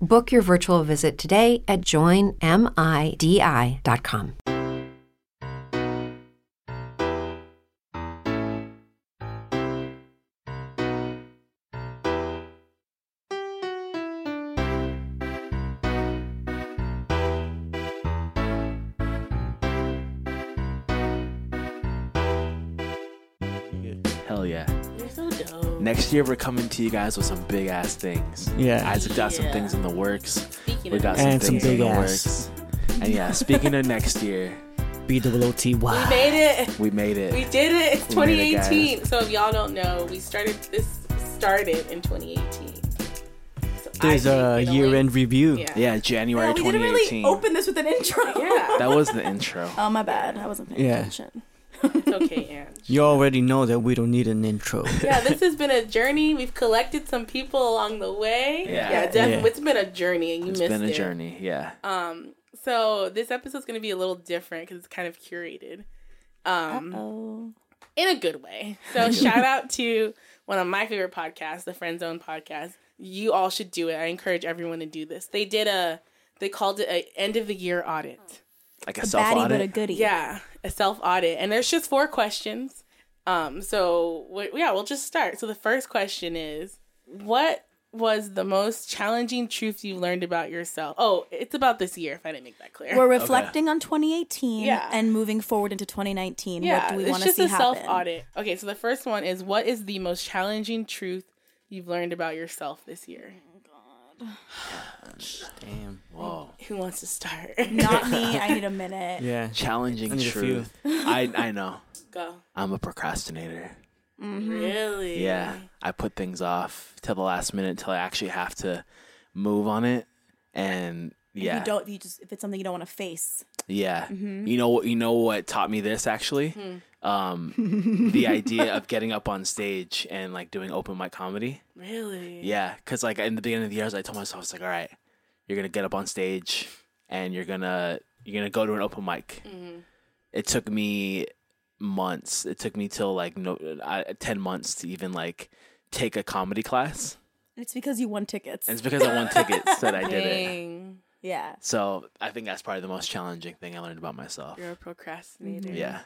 Book your virtual visit today at joinmidi.com. Hell yeah. You're so dope. Next year we're coming to you guys with some big ass things. Yeah. Isaac got some things in the works. Speaking We got that, some And some things in big the ass. works. And yeah, speaking of next year, we made it. we made it. We did it. It's We made it, 2018. so if y'all don't know, we started this started in 2018. So There's I a think it year-end review. Yeah. yeah, January Yeah, we didn't really open this with an intro. Yeah. That was the intro. oh my bad. I wasn't paying Yeah. attention. It's okay, Ange. You already know that we don't need an intro. Yeah, this has been a journey. We've collected some people along the way. Yeah. yeah definitely. Yeah. It's been a journey, and you It's missed it. It's been a it. journey. Yeah. Um, so this episode's gonna be a little different because it's kind of curated. Um, Oh. in a good way. So shout out to one of my favorite podcasts, the Friend Zone podcast. You all should do it. I encourage everyone to do this. They did a they called it a end of the year audit. Like a A self baddie but a audit. goodie. Yeah, a self audit, and there's just four questions. Um, so w- yeah, we'll just start. So the first question is, what was the most challenging truth you learned about yourself? Oh, it's about this year. If I didn't make that clear. We're reflecting on 2018 Yeah. and moving forward into 2019. yeah, what do we it's want to just see a happen? self audit. Okay, so the first one is, what is the most challenging truth you've learned about yourself this year? Damn. Whoa. Who wants to start? Not me. I need a minute. Yeah. Challenging I need a truth. I I know. Go. I'm a procrastinator. Mm-hmm. Really? Yeah. I put things off till the last minute till I actually have to move on it. And If yeah. You don't. You just if it's something you don't want to face. Yeah. Mm-hmm. You know what you know what taught me this actually? Hmm. Um the idea of getting up on stage and like doing open mic comedy. Really? Yeah, cuz like in the beginning of the years I told myself I was like, "All right, you're going to get up on stage and you're going to you're going to go to an open mic." Mm-hmm. It took me months. It took me till like no uh, 10 months to even like take a comedy class. It's because you won tickets. And it's because I won tickets that I did it. Dang. yeah. So, I think that's probably the most challenging thing I learned about myself. You're a procrastinator. Yeah.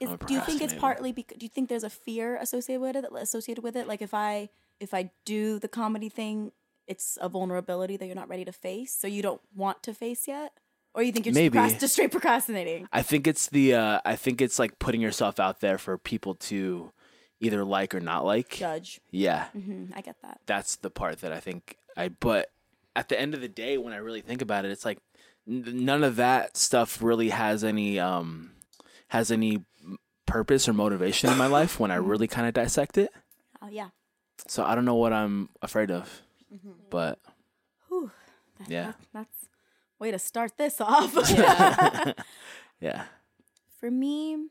Is, do you think it's partly because do you think there's a fear associated with it associated with it like if i if i do the comedy thing it's a vulnerability that you're not ready to face so you don't want to face yet or you think you're just, Maybe. procrast- just straight procrastinating I think it's the uh, I think it's like putting yourself out there for people to either like or not like. judge Yeah, hmm i get that that's the part that I think I. But at the end of the day, when I really think about it, it's like none of that stuff really has any um has any purpose or motivation in my life when I really kind of dissect it. oh yeah So I don't know what I'm afraid of, but Whew. That- Yeah. that- that's way to start this off yeah, for me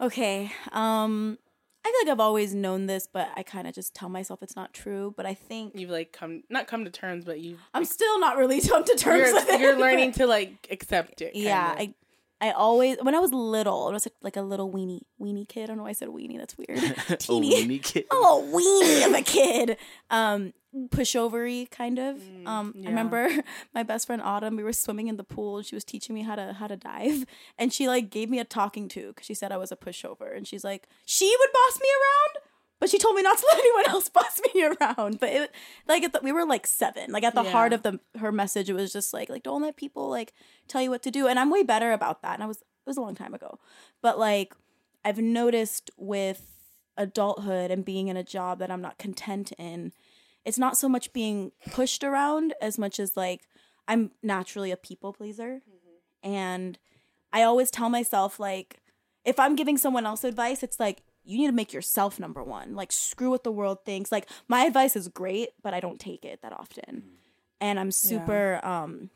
okay um i feel like i've always known this but i kind of just tell myself it's not true but i think You've like come not come to terms, but you i'm still not really come to terms you're, with it you're learning to like accept it. yeah kinda. I, I always when I was little, I was like a little weenie weenie kid. I don't know why I said weenie. That's weird. Teeny. Oh, weenie kid. a little weenie of a kid. Um, pushovery kind of. Um, yeah. I remember my best friend Autumn. We were swimming in the pool, and she was teaching me how to how to dive, and she like gave me a talking to because she said I was a pushover, and she's like, she would boss me around. But she told me not to let anyone else boss me around. But it, like, at the, we were like seven. Like at the heart of the her message, it was just like, like don't let people like tell you what to do. And I'm way better about that. And I was it was a long time ago. But like, I've noticed with adulthood and being in a job that I'm not content in, it's not so much being pushed around as much as like I'm naturally a people pleaser. Mm-hmm. And I always tell myself, like, if I'm giving someone else advice, it's like, you need to make yourself number one. Like, screw what the world thinks. Like, my advice is great, but I don't take it that often. And I'm super, um,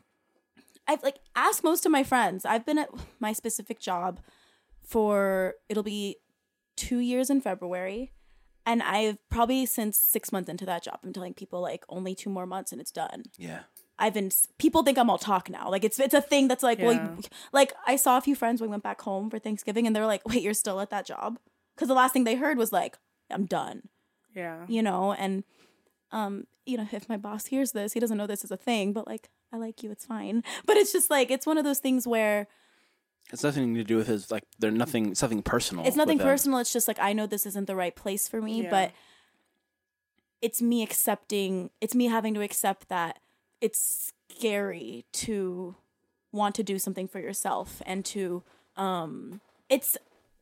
I've like asked most of my friends. I've been at my specific job for it'll be two years in February. And I've probably since six months into that job, I'm telling people like only two more months and it's done. Yeah. I've been people think I'm all talk now. Like it's it's a thing that's like well, Yeah. like I saw a few friends when we went back home for Thanksgiving and they're like, "Wait, you're still at that job?" Because the last thing they heard was like, "I'm done," Yeah. you know. And um, you know, if my boss hears this, he doesn't know this is a thing, but like, I like you, it's fine. But it's just like it's one of those things where It's nothing to do with his like. They're nothing. It's nothing personal. it's nothing personal. It's just like I know this isn't the right place for me, Yeah. but it's me accepting. It's me having to accept that it's scary to want to do something for yourself and to um it's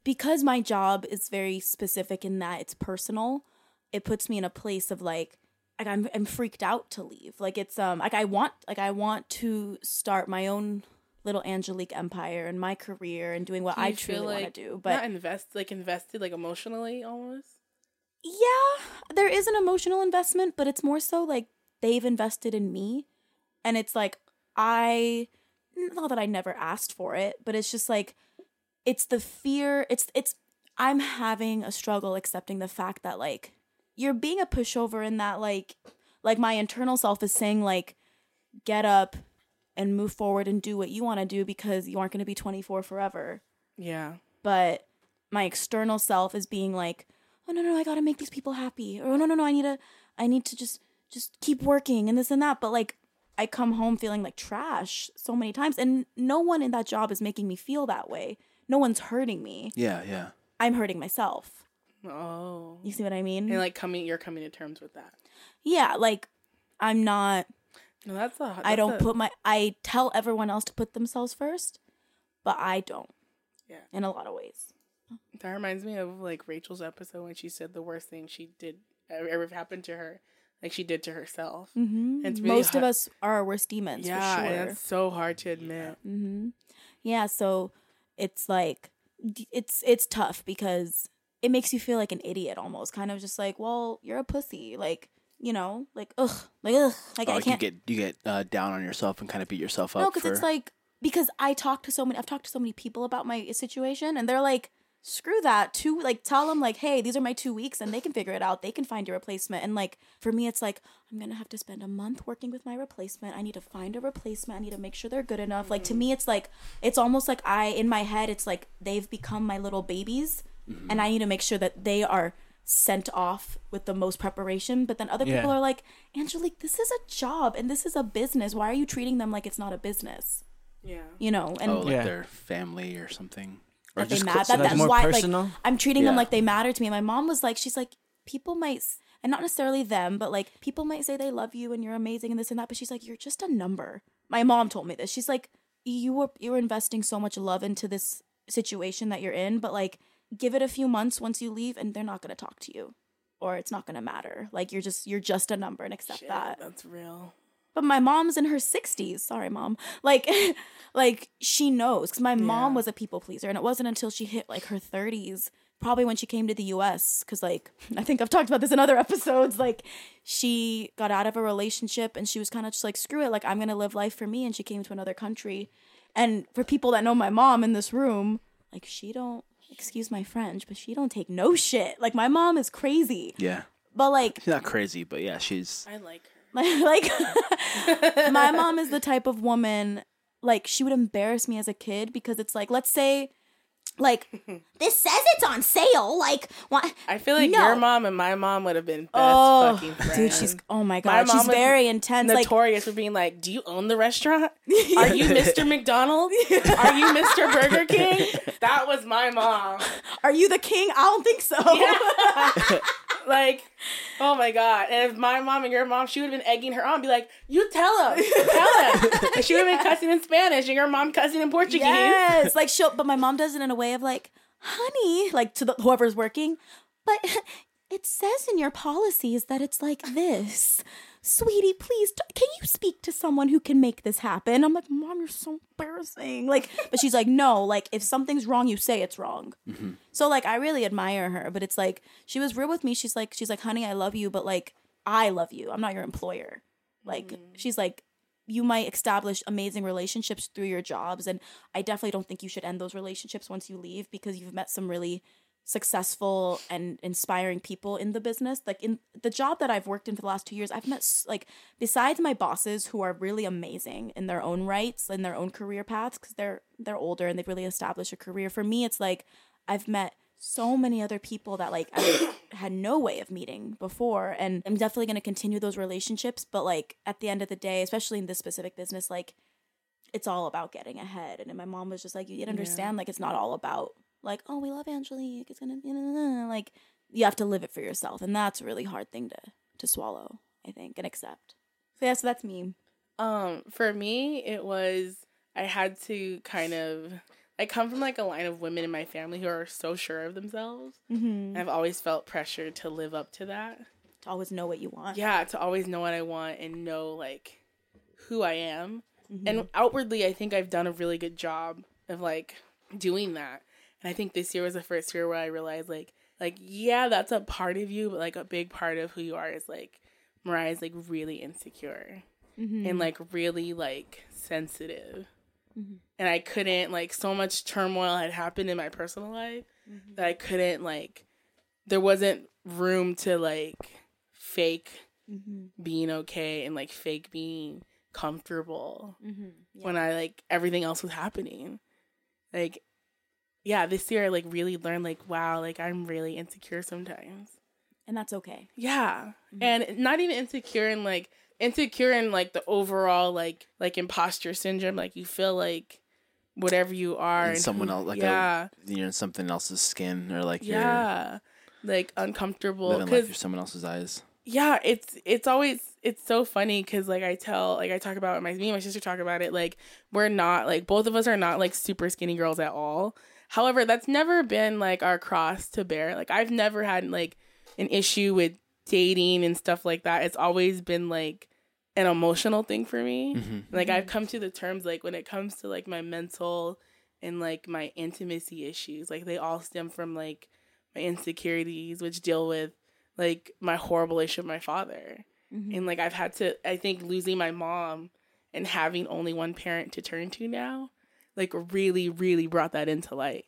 because my job is very specific in that it's personal it puts me in a place of like like I'm I'm freaked out to leave like it's um like I want like I want to start my own little Angelique empire and my career and doing what I truly want to do not but invest like invested like emotionally almost. yeah there is an emotional investment but it's more so like they've invested in me and it's like i not that i never asked for it but it's just like it's the fear it's it's i'm having a struggle accepting the fact that like you're being a pushover in that like like my internal self is saying like get up and move forward and do what you want to do because you aren't going to be 24 forever. Yeah. but my external self is being like oh no no i gotta make these people happy. Or "Oh, no no no i need to i need to just just keep working and this and that. But like i come home feeling like trash so many times and no one in that job is making me feel that way no one's hurting me Yeah. Yeah. i'm hurting myself Oh. you see what i mean And like coming, you're coming to terms with that. yeah like i'm not No, that's a. i that's don't a- put my i tell everyone else to put themselves first but i don't Yeah. in a lot of ways That reminds me of like Rachel's episode when she said the worst thing she did ever ever happened to her, like she did to herself. mm-hmm. It's really most of us are our worst demons yeah, for sure and that's so hard to admit. hmm Yeah, so it's like it's it's tough because it makes you feel like an idiot almost, kind of just like, well, you're a pussy, like you know, like ugh, like ugh, like Oh, I you can't. get you get uh, down on yourself and kind of beat yourself up. no, because for, it's like because I talk to so many, I've talked to so many people about my situation, and they're like, screw that. Two like tell them like, hey, these are my two weeks, and they can figure it out. They can find your replacement. And like for me, it's like I'm gonna have to spend a month working with my replacement. I need to find a replacement. I need to make sure they're good enough. Like to mm-hmm. me, it's like it's almost like I in my head, it's like they've become my little babies, mm-hmm. and I need to make sure that they are sent off with the most preparation but then other people Yeah. are like angelique this is a job and this is a business why are you treating them like it's not a business Yeah. you know and oh, like Yeah. their family or something, or that they just matter. close- That, that's more why, personal? like, I'm treating them like they matter to me. My mom was like, she's like, people might, and not necessarily them, but like people might say they love you and you're amazing and this and that, but she's like, you're just a number. My mom told me this. She's like, you were you're investing so much love into this situation that you're in, but like, give it a few months once you leave, and they're not gonna talk to you, or it's not gonna matter. Like you're just you're just a number, and accept Shit, that. that's real. But my mom's in her 60s. Sorry, mom. Like like she knows cuz my mom Yeah. was a people pleaser and it wasn't until she hit like her 30s, probably when she came to the US cuz like I think I've talked about this in other episodes like she got out of a relationship and she was kind of just like screw it, like I'm going to live life for me and she came to another country. And for people that know my mom in this room, like she don't excuse my French, but she don't take no shit. Like my mom is crazy. yeah, But like she's not crazy, but yeah, she's I like her. Like, like my mom is the type of woman like she would embarrass me as a kid because it's like let's say like this says it's on sale like what I feel like No. your mom and my mom would have been best oh fucking friends. dude she's oh my My god mom she's very intense like notorious for being like, "Do you own the restaurant? Are you Mr. McDonald? Are you Mr. Burger King?" That was my mom. are you the king i don't think so Like, oh my god! And if my mom and your mom, she would have been egging her on, be like, "You tell him, tell him." and she would have been cussing in Spanish, and your mom cussing in Portuguese. yes like she'll but my mom does it in a way of like honey like to the whoever's working but it says in your policies that it's like this sweetie please t- can you speak to someone who can make this happen? I'm like mom you're so embarrassing. Like but she's like no like if something's wrong you say it's wrong. Mm-hmm. So like i really admire her but it's like she was real with me. She's like she's like honey i love you but like i love you. I'm not your employer. Like mm-hmm. she's like you might establish amazing relationships through your jobs and i definitely don't think you should end those relationships once you leave because you've met some really successful and inspiring people in the business. Like in the job that i've worked in for the last two years i've met like besides my bosses who are really amazing in their own rights in their own career paths because they're they're older and they've really established a career. For me it's like i've met so many other people that like I had no way of meeting before and I'm definitely going to continue those relationships but like at the end of the day especially in this specific business like it's all about getting ahead. And my mom was just like you didn't understand like it's not all about like oh we love Angelique it's to be like you have to live it for yourself and that's a really hard thing to to swallow I think and accept so yeah so that's me Um, for me, it was I had to kind of. I come from like a line of women in my family who are so sure of themselves. mm-hmm. And I've always felt pressure to live up to that. to always know what you want Yeah, to always know what I want and know like who I am. Mm-hmm. And outwardly, I think I've done a really good job of like doing that. And I think this year was the first year where I realized like like yeah, that's a part of you, but like a big part of who you are is like Mariah is like really insecure Mm-hmm. and like really like sensitive. And I couldn't like so much turmoil had happened in my personal life Mm-hmm. that I couldn't like there wasn't room to like fake Mm-hmm. being okay and like fake being comfortable Mm-hmm. Yeah. when I like everything else was happening. Like yeah, this year I like really learned like wow, like I'm really insecure sometimes. and that's okay Yeah. Mm-hmm. And not even insecure in like insecure in like the overall like like imposter syndrome. Like you feel like whatever you are And and someone who- else, like yeah, a, you're in something else's skin, or like you're yeah, like uncomfortable. living life Because through someone else's eyes. yeah, it's it's always it's so funny because like I tell like I talk about it, my me and my sister talk about it like we're not like both of us are not like super skinny girls at all. However, that's never been like our cross to bear. Like I've never had like an issue with dating and stuff like that. It's always been like an emotional thing for me. Mm-hmm. Like I've mm-hmm. come to the terms like when it comes to like my mental and like my intimacy issues, like they all stem from like my insecurities, which deal with like my horrible issue with my father. Mm-hmm. And like I've had to I think losing my mom and having only one parent to turn to now, like really, really brought that into light.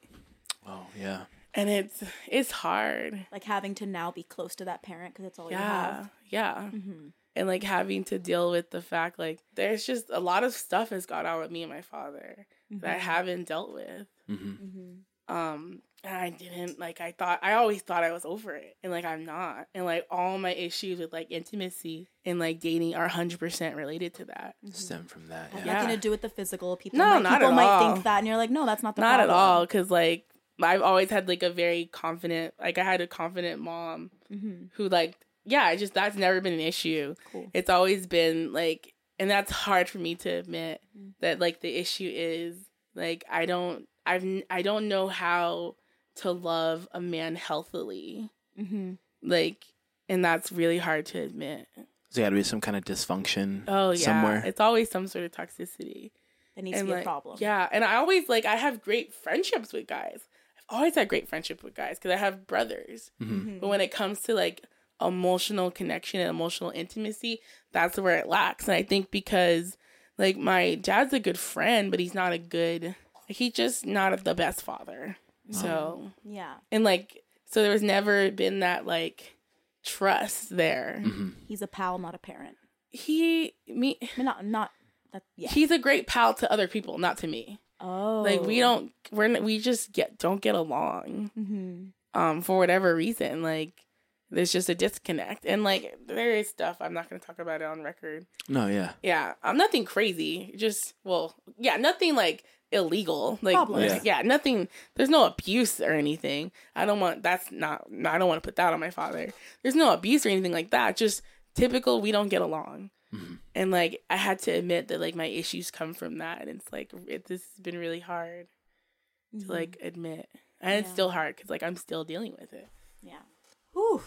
Oh yeah. And it's it's hard. like having to now be close to that parent because it's all you Yeah. have Yeah. Mhm. And like having to deal with the fact like there's just a lot of stuff has gone on with me and my father that I haven't dealt with. hmm Mm-hmm. Um and I didn't like I thought I always thought I was over it and like I'm not. And like all my issues with like intimacy and like dating are 100% related to that. Stem from that. Yeah. nothing Yeah. to do with the physical. People, No, might, not people at might all. think that, and you're like, no, that's not the Not at all cuz like I've always had like a very confident like I had a confident mom Mm-hmm. who like yeah, I just that's never been an issue. Cool. It's always been like and that's hard for me to admit Mm. that like the issue is like I don't I've I don't know how to love a man healthily. Mm-hmm. Like and that's really hard to admit. So you got to be some kind of dysfunction. Oh yeah. somewhere. It's always some sort of toxicity. That needs and to be like, a problem. Yeah, and I always like I have great friendships with guys. I've always had great friendship with guys because I have brothers. Mm-hmm. But when it comes to like emotional connection and emotional intimacy, that's where it lacks. And I think because like my dad's a good friend, but he's not a good. He's just not the best father. So Yeah. and like so there was never been that like trust there. Mm-hmm. He's a pal, not a parent. He me I mean, not not That, yeah. He's a great pal to other people, not to me. oh. Like we don't we're n- we just get don't get along. Mm-hmm. Um for whatever reason. Like there's just a disconnect. And like there is stuff I'm not going to talk about it on record. No, yeah. Yeah, I'm nothing crazy. Just well, yeah, nothing like illegal. Like Problems. yeah. yeah, nothing. There's no abuse or anything. I don't want. That's not. no, I don't want to put that on my father. There's no abuse or anything like that. Just typical. We don't get along. And like I had to admit that like my issues come from that, and it's like it, this has been really hard to like admit, and it's still hard because like I'm still dealing with it. Yeah. Whew.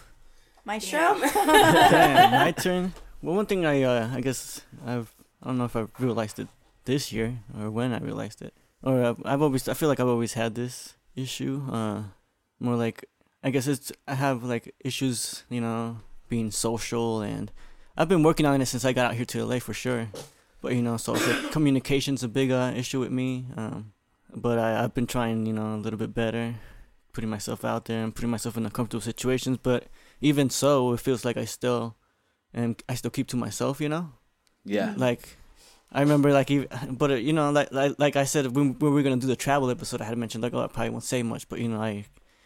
Maestro. Damn, my turn. Well, one thing I uh, I guess I've I don't know if I've realized it this year or when I realized it, or I've, I've always I feel like I've always had this issue. Uh, more like I guess it's I have like issues, you know, being social, and I've been working on it since I got out here to LA for sure. But you know, so like communication's a big uh, issue with me. Um, but I I've been trying, you know, a little bit better, putting myself out there and putting myself in uncomfortable situations, but even so, it feels like I still and I still keep to myself, you know. Yeah. Like I remember, like, even, but uh, you know, like like like I said when, when we were gonna do the travel episode, I had mentioned like, oh, I probably won't say much, but you know, I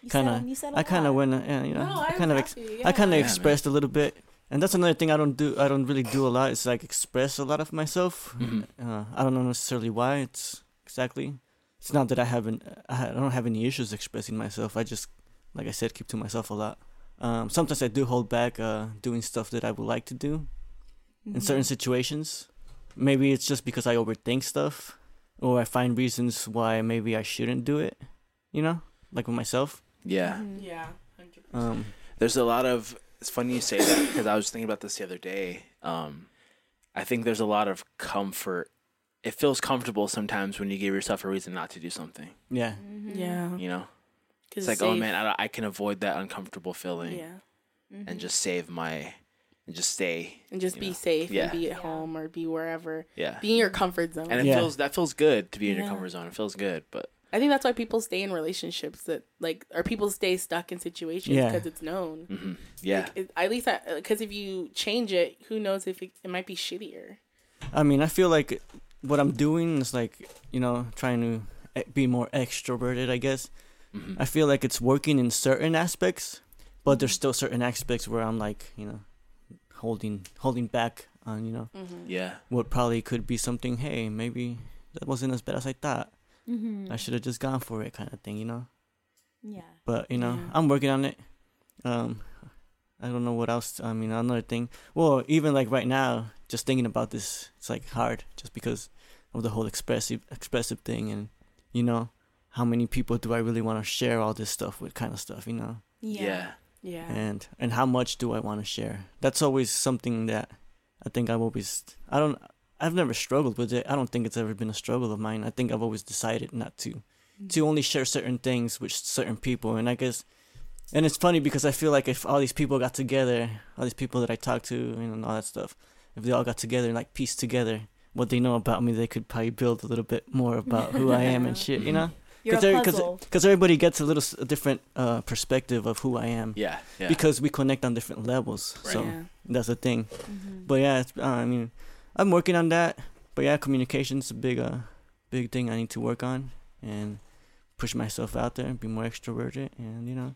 Kinda- said- you said a I kind of went, uh, yeah, you know, No, I kind of ex- happy, I kind of yeah. man. expressed a little bit, and that's another thing I don't do. I don't really do a lot. It's like express a lot of myself. Mhm. Uh, I don't know necessarily why. It's exactly. It's not that I haven't. I don't have any issues expressing myself. I just, like I said, keep to myself a lot. Um, sometimes I do hold back uh, doing stuff that I would like to do in certain Mm-hmm. situations. Maybe it's just because I overthink stuff, or I find reasons why maybe I shouldn't do it. You know, like with myself. Yeah. Mhm. Yeah, 100%. Um, There's a lot of. It's funny you say that because I was thinking about this the other day. Um, I think there's a lot of comfort. It feels comfortable sometimes when you give yourself a reason not to do something. yeah. Mhm. yeah. You know? it's like, oh man, I, I can avoid that uncomfortable feeling Yeah. Mhm. and just save my, and just stay. And just be know. safe Yeah. and be at Yeah. home or be wherever. Yeah. Be in your comfort zone. and it Yeah. feels that feels good to be in your comfort zone. It feels good, but I think that's why people stay in relationships that like, or people stay stuck in situations Yeah. because it's known. hmm yeah, Like, it, at least, because if you change it, who knows if it, it might be shittier. I mean, I feel like what I'm doing is like, you know, trying to e- be more extroverted, I guess. hmm I feel like it's working in certain aspects, but there's still certain aspects where I'm like, you know, holding holding back on, you know, Mm-hmm. yeah, what probably could be something, hey, maybe that wasn't as bad as I thought. Mhm. I should have just gone for it kind of thing, you know? Yeah. But, you know, Yeah. I'm working on it. Um I don't know what else. I mean, another thing. Well, even like right now, just thinking about this, it's like hard just because of the whole expressive expressive thing and you know, how many people do I really want to share all this stuff with kind of stuff, you know? yeah, Yeah. And and how much do I want to share? That's always something that I think I've always I don't I've never struggled with it. I don't think it's ever been a struggle of mine. I think I've always decided not to mm-hmm. to only share certain things with certain people and I guess and it's funny because I feel like if all these people got together, all these people that I talk to and all that stuff, if they all got together and like pieced together what they know about me, they could probably build a little bit more about who I am and shit, you know? You're a puzzle. Because everybody gets a little s- a different uh, perspective of who I am yeah, yeah. because we connect on different levels. Right. So yeah. that's the thing. Mhm. But yeah, it's, uh, I mean, I'm working on that. But yeah, communication's a big, uh, big thing I need to work on and push myself out there and be more extroverted. And you know,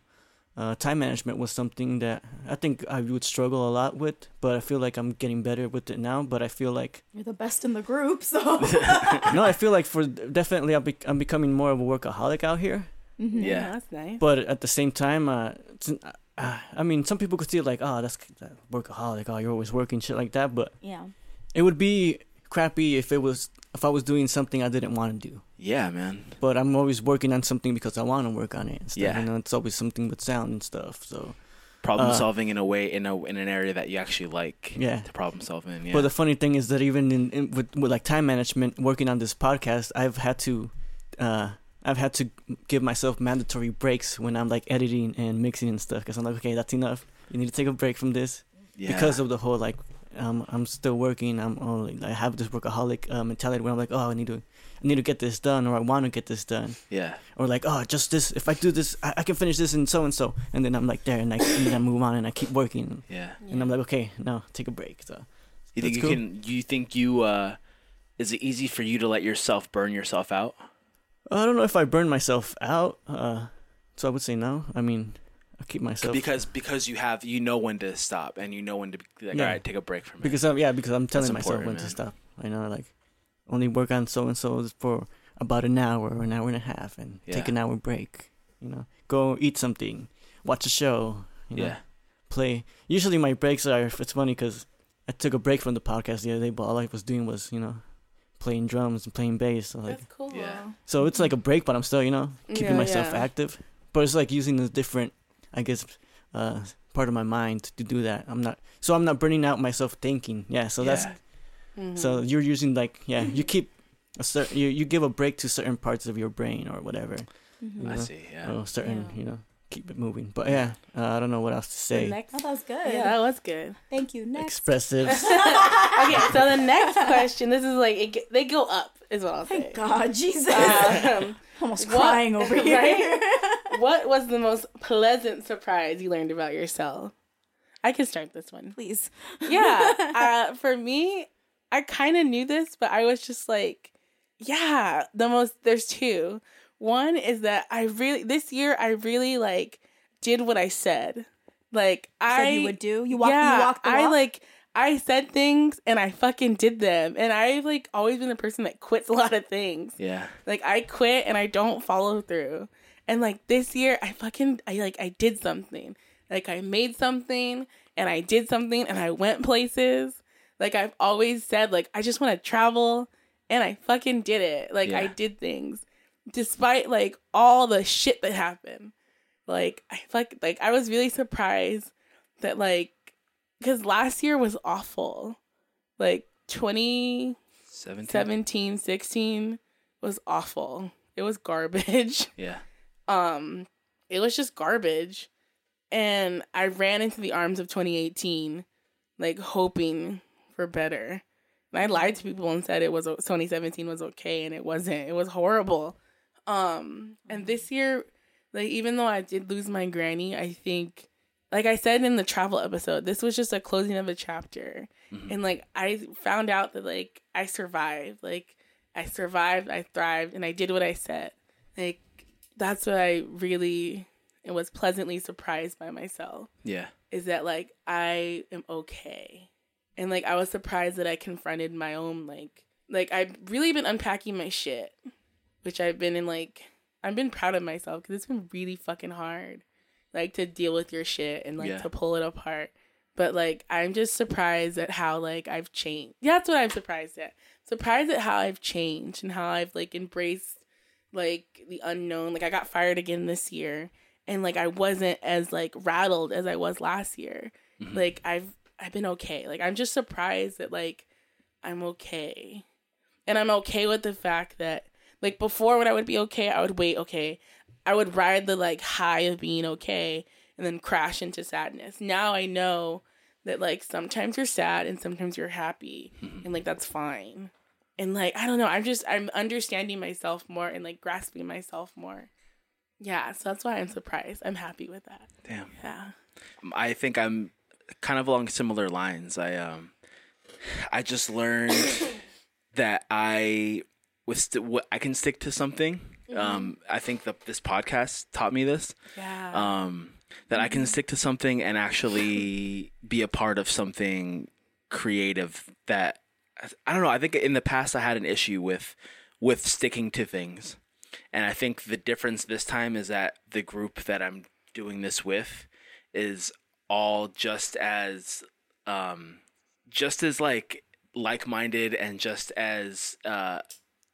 uh, time management was something that I think I would struggle a lot with. But I feel like I'm getting better with it now. But I feel like You're the best in the group, so. no, I feel like for definitely I'm, be- I'm becoming more of a workaholic out here. Mhm. Yeah. that's nice. But at the same time, uh, it's, uh, I mean, some people could see it like, oh, that's workaholic. Oh, you're always working, shit like that. But Yeah. it would be crappy if it was if I was doing something I didn't want to do. yeah, man. But I'm always working on something because I want to work on it and stuff. Yeah. You know, it's always something with sound and stuff. So, Problem Uh, solving in a way in a in an area that you actually like. Yeah. to problem solve in. Yeah, but the funny thing is that even in, in with, with like time management, working on this podcast, I've had to, uh, I've had to give myself mandatory breaks when I'm like editing and mixing and stuff because I'm like, okay, that's enough. You need to take a break from this. yeah. because of the whole like um, I'm still working. I'm only I have this workaholic uh, mentality where I'm like, oh, I need to, I need to get this done, or I want to get this done, yeah, or like, oh, just this. If I do this, I, I can finish this and so and so, and then I'm like there, and I and then I move on and I keep working, yeah. and I'm like, okay, no, take a break. So You think you cool. can? You think you uh, is it easy for you to let yourself burn yourself out? I don't know if I burn myself out. Uh, so I would say no. I mean, I keep myself Because because you have you know when to stop and you know when to be like Yeah. all right, take a break from it. because I'm yeah because I'm telling myself when man. to stop. I know like only work on so and so for about an hour or an hour and a half, and take an hour break. You know, go eat something, watch a show. You know, yeah. play. Usually my breaks are. It's funny because I took a break from the podcast the other day, but all I was doing was you know playing drums and playing bass. So like That's cool. Yeah. so it's like a break, but I'm still you know keeping Yeah, myself yeah. active. But it's like using a different, I guess, uh, part of my mind to do that. I'm not so I'm not burning out myself thinking. Yeah. So that's Yeah. Mhm. so you're using like yeah you keep a certain you you give a break to certain parts of your brain or whatever. Mhm. I know, see. Yeah. Or certain Yeah. you know keep it moving. But yeah, uh, I don't know what else to say. next, Oh, that was good. yeah, that was good. Thank you. Next. Expressive. okay, so the next question, this is like it, they go up, is what I'll say. Thank God, Jesus. Um, Almost what- crying over here. right? What was the most pleasant surprise you learned about yourself? I can start this one. Please. Yeah, uh, for me, I kind of knew this, but I was just like, yeah, the most. There's two. One is that I really this year I really like did what I said. Like I Said you would do. You walk. yeah, you walk the walk. I like I said things and I fucking did them. And I've like always been the person that quits a lot of things. Yeah. Like I quit and I don't follow through. And like this year I fucking I like I did something. Like I made something and I did something and I went places. Like I've always said like I just want to travel and I fucking did it. Like I did things despite like all the shit that happened. Like I fuck like I was really surprised that like cuz last year was awful. Like 20 Seventeen. 17 16 was awful it was garbage Yeah. Um it was just garbage. And i ran into the arms of 2018 like hoping for better. And i lied to people and said it was 2017 was okay and it wasn't. It was horrible. Um and this year like even though i did lose my granny i think like i said in the travel episode this was just a closing of a chapter. Mhm. and like i found out that like i survived. Like i survived i thrived and i did what i said. Like that's what i really and was pleasantly surprised by myself Yeah. is that like i am okay and like i was surprised that i confronted my own like like i've really been unpacking my shit which i've been in like i've been proud of myself because it's been really fucking hard like to deal with your shit and like Yeah. to pull it apart but like i'm just surprised at how like i've changed Yeah, that's what i'm surprised at surprised at how i've changed and how i've like embraced like the unknown. Like i got fired again this year and like i wasn't as like rattled as i was last year. Mhm. like i've i've been okay. Like i'm just surprised that like i'm okay. And i'm okay with the fact that like before when i would be okay i would wait okay. I would ride the like high of being okay and then crash into sadness. Now i know that like sometimes you're sad and sometimes you're happy and like that's fine and like i don't know i'm just i'm understanding myself more and like grasping myself more yeah so that's why i'm surprised i'm happy with that Damn. yeah I think I'm kind of along similar lines. I um, I just learned that I with st- what I can stick to something. Um, I think that this podcast taught me this. yeah Um, that I can stick to something and actually be a part of something creative. That I don't know. I think in the past I had an issue with with sticking to things, and I think the difference this time is that the group that I'm doing this with is all just as um just as like like-minded and just as uh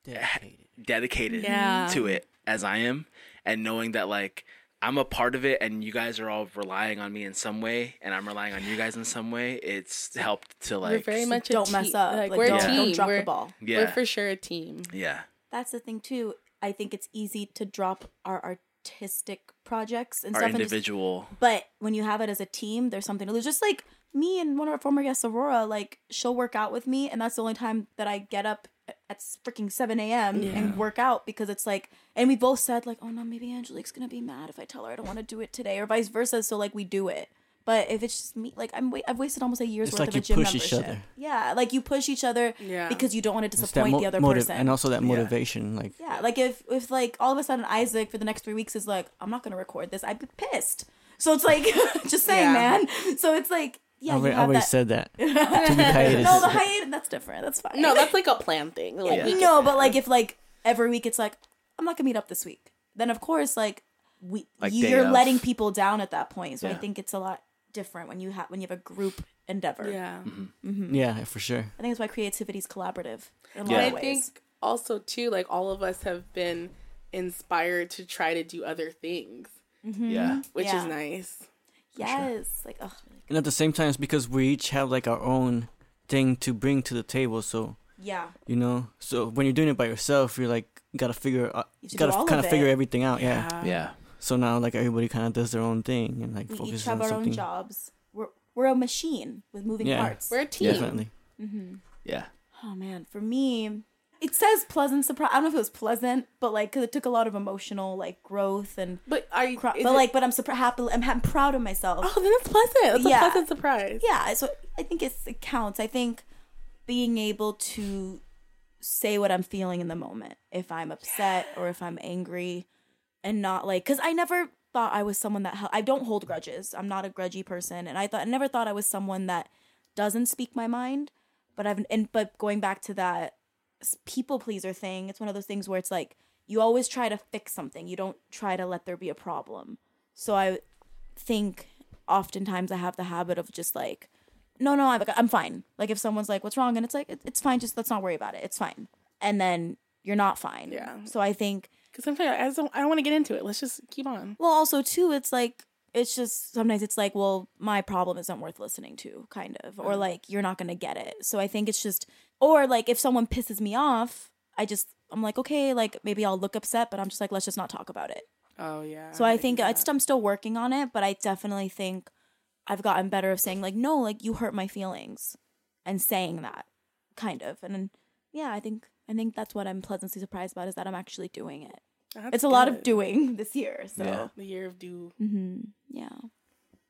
Dedicated. dedicated Yeah. to it as I am and knowing that like I'm a part of it and you guys are all relying on me in some way and I'm relying on you guys in some way it's helped to we're like very much don't team. mess up. Like, Like, we're don't, a team. don't drop we're, the ball. yeah we're for sure a team. yeah That's the thing too. I think it's easy to drop our artistic projects and our stuff. and just- individual but when you have it as a team, there's something to lose. Just like me and one of our former guests, Aurora, like she'll work out with me, and that's the only time that I get up at freaking 7 a.m. Yeah. and work out because it's like, and we both said, like, oh no, maybe Angelique's gonna be mad if I tell her I don't want to do it today, or vice versa. So, like, we do it. But if it's just me, like I'm, wa- I've wasted almost a year's It's worth like of a gym push each membership. other. Yeah, like you push each other Yeah. because you don't want to disappoint mo- the other motiv- person. and also that Yeah. motivation. Like yeah, like if if like all of a sudden Isaac for the next three weeks is like, I'm not gonna record this, I'd be pissed. So it's like, just saying, Yeah. man. So it's like, yeah, I already, already that. said that. Two week hiatus. no, the hiatus that's different. That's fine. no, that's like a plan thing. Like, Yeah. No, but like if like every week it's like I'm not gonna meet up this week, then of course like we Like you're letting people down at that point. So I think it's a lot different when you have when you have a group endeavor. yeah. Mm-hmm. Mm-hmm. yeah, for sure. I think that's why creativity is collaborative in a Yeah. lot I of ways. think also too, like all of us have been inspired to try to do other things, mm-hmm. Yeah. which Yeah. is nice. Yes, like oh, And at the same time, it's because we each have like our own thing to bring to the table. So yeah, you know, so when you're doing it by yourself, you're like gotta figure, uh, You have to gotta do all kind of of figure everything out. Yeah. Yeah. So now like everybody kind of does their own thing and like we focuses each have on our something. own jobs. We're we're a machine with moving Yeah. parts. We're a team. Definitely. Mm-hmm. Yeah. Oh man, for me, it says pleasant surprise. I don't know if it was pleasant, but like, cause it took a lot of emotional like growth and. But are you? Cr- is but it- like, but I'm super happy. I'm, I'm proud of myself. oh, then it's pleasant. It's Yeah. a pleasant surprise. yeah so i think it's, it counts i think being able to say what i'm feeling in the moment if i'm upset or if i'm angry and not like because i never thought i was someone that hel- i don't hold grudges i'm not a grudgy person and i thought i never thought i was someone that doesn't speak my mind but i've and but going back to that people pleaser thing it's one of those things where it's like you always try to fix something you don't try to let there be a problem so i think oftentimes I have the habit of just like, no, no, I'm, I'm fine. Like if someone's like, what's wrong? And it's like, "It- it's fine. Just let's not worry about it. It's fine. And then you're not fine. Yeah. So I think, Because sometimes I don't. I don't want to get into it. Let's just keep on. well, also too, it's like, it's just sometimes it's like, well, my problem isn't worth listening to, kind of, or mm. like you're not gonna get it. So I think it's just, or like if someone pisses me off, I just I'm like, okay, like maybe I'll look upset, but I'm just like, let's just not talk about it. Oh yeah. So I can think it's. I'm still working on it, but I definitely think I've gotten better of saying like, no, like you hurt my feelings, and saying that, kind of, and then, yeah, I think I think that's what I'm pleasantly surprised about is that I'm actually doing it. That's it's a lot of doing this year, so Yeah. The year of do. hmm yeah.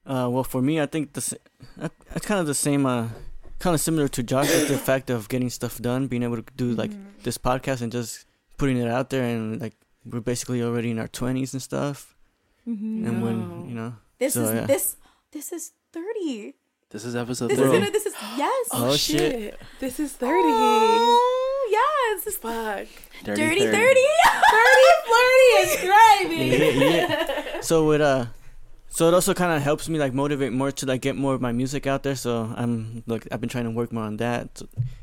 Uh, well, for me, I think the sa- uh, kind of the same. Uh, kind of similar to Josh with the fact of getting stuff done, being able to do like Mm-hmm. this podcast and just putting it out there, and like we're basically already in our twenties and stuff. hmm And No. when you know, This So, is yeah. this this is thirty. This is episode This thirty. is gonna, this is yes. Oh, shit. This is thirty. Oh, yes. This is Fuck. dirty 30. thirty. Thirty flirty is driving. yeah, yeah. So it uh, so it also kind of helps me like motivate more to like get more of my music out there. So I'm like I've been trying to work more on that.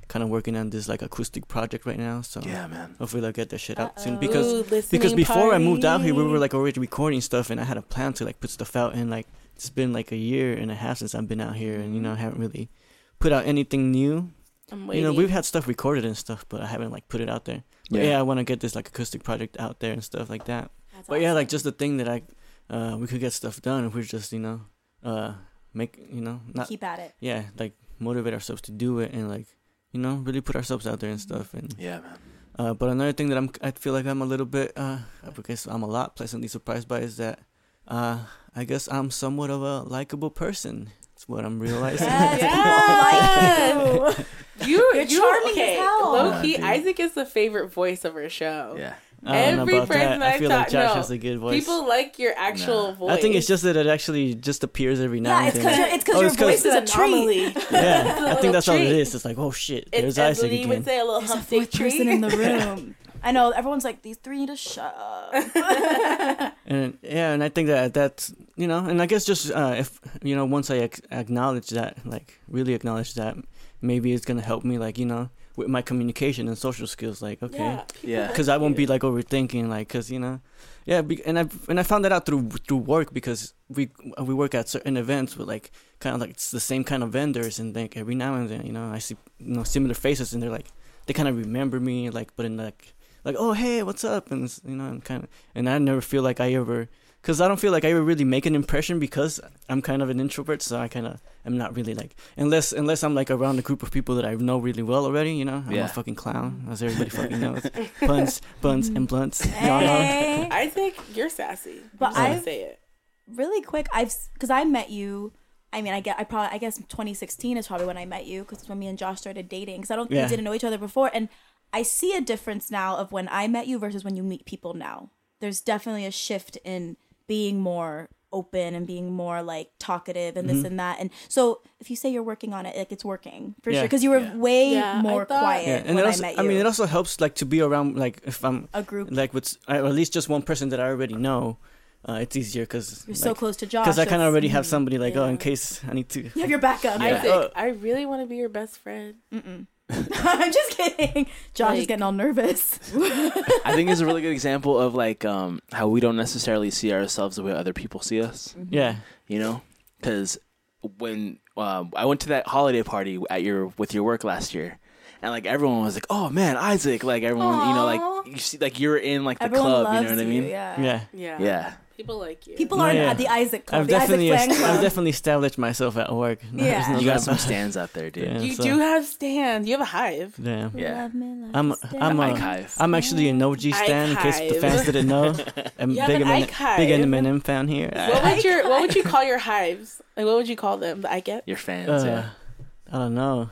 kind of working on this like acoustic project right now. So Yeah, man. hopefully I'll get that shit out soon Uh-oh. because Ooh, because listening before I moved out here, we were like already recording stuff, and I had a plan to like put stuff out. And like it's been like a year and a half since I've been out here, and you know I haven't really put out anything new. I'm You know we've had stuff recorded and stuff, but I haven't like put it out there. But Yeah. yeah, I want to get this like acoustic project out there and stuff like that. That's But yeah, like just the thing that I uh we could get stuff done if we're just you know uh make you know not keep at it. yeah like motivate ourselves to do it and like you know really put ourselves out there and stuff and Yeah, man. uh, but another thing that I'm, I feel like I'm a little bit, uh, I guess I'm a lot pleasantly surprised by is that, uh, I guess I'm somewhat of a likable person. That's what I'm realizing. Yes, Yes. you. You, You're you charming as hell. Low key, dude. Isaac is the favorite voice of our show. Yeah. I don't know Every about person that. I I've feel like Josh no. has a good voice. People like your actual Nah. voice. I think it's just that it actually just appears every now Yeah, and it's then. because it's because Oh, your it's 'cause- voice is a treat. yeah, I think that's all it treat. is. It's like, oh shit, there's as Isaac again. would say a little There's a hump day fourth person in the room. I know everyone's like these three need to shut up. and yeah, and I think that that's you know, and I guess just uh, if you know, once I ac- acknowledge that, like really acknowledge that, maybe it's gonna help me, like you know, with my communication and social skills. Like, okay, Yeah. people Yeah. because I won't be like overthinking, like, cause you know, yeah, be, and I and I found that out through through work because we we work at certain events with like kind of like it's the same kind of vendors, and like every now and then, you know, I see you know similar faces, and they're like they kind of remember me, like, but in like like oh hey what's up, and you know, and kind of and I never feel like I ever. Cause I don't feel like I ever really make an impression because I'm kind of an introvert, so I kind of am not really like unless unless I'm like around a group of people that I know really well already. You know, I'm Yeah. a fucking clown, as everybody fucking knows. Puns, buns, and blunts. Y'all know. Hey. I think you're sassy. But But I I've- say it. really quick, I've because I met you I mean, I get, I probably, I guess 2016 is probably when I met you because when me and Josh started dating. Because I don't, Yeah. we didn't know each other before, and I see a difference now of when I met you versus when you meet people now. There's definitely a shift in being more open and being more like talkative and Mm-hmm. this and that. And so, if you say you're working on it, like it's working for Yeah. sure. Because you were Yeah. way Yeah, I more thought- quiet Yeah, and when it also, I met you. I mean, it also helps like to be around like if I'm a group. like with or at least just one person that I already know. Uh, it's easier because You're so close to Josh. because I kind of already have somebody like oh in case I need to. You have your backup. Yeah. Isaac, Oh. I really want to be your best friend. Mm-mm. I'm just kidding. Josh is getting all nervous. I think it's a really good example of like um, how we don't necessarily see ourselves the way other people see us. Yeah, You know, because when um, I went to that holiday party at your with your work last year, and like everyone was like, "Oh man, Isaac!" Like everyone, you know, like you see, like you're in like the Everyone club. You know what I mean? Yeah. yeah. Yeah. Yeah. People like you. People No, are yeah. at the Isaac Club. I've the Isaac definitely Flan est- Club. I've definitely established myself at work. No, Yeah. no You got some stands out there, dude. Yeah. you so- do have stands. You have a hive. Yeah. Yeah. Love me like I'm a star. I'm Ike a, Hive. I'm actually an OG stan in case the fans didn't know. I'm You big an Eminem, big Eminem fan here. What would your What would you call your hives? Like what would you call them? The I get. Your fans. Uh, yeah. I don't know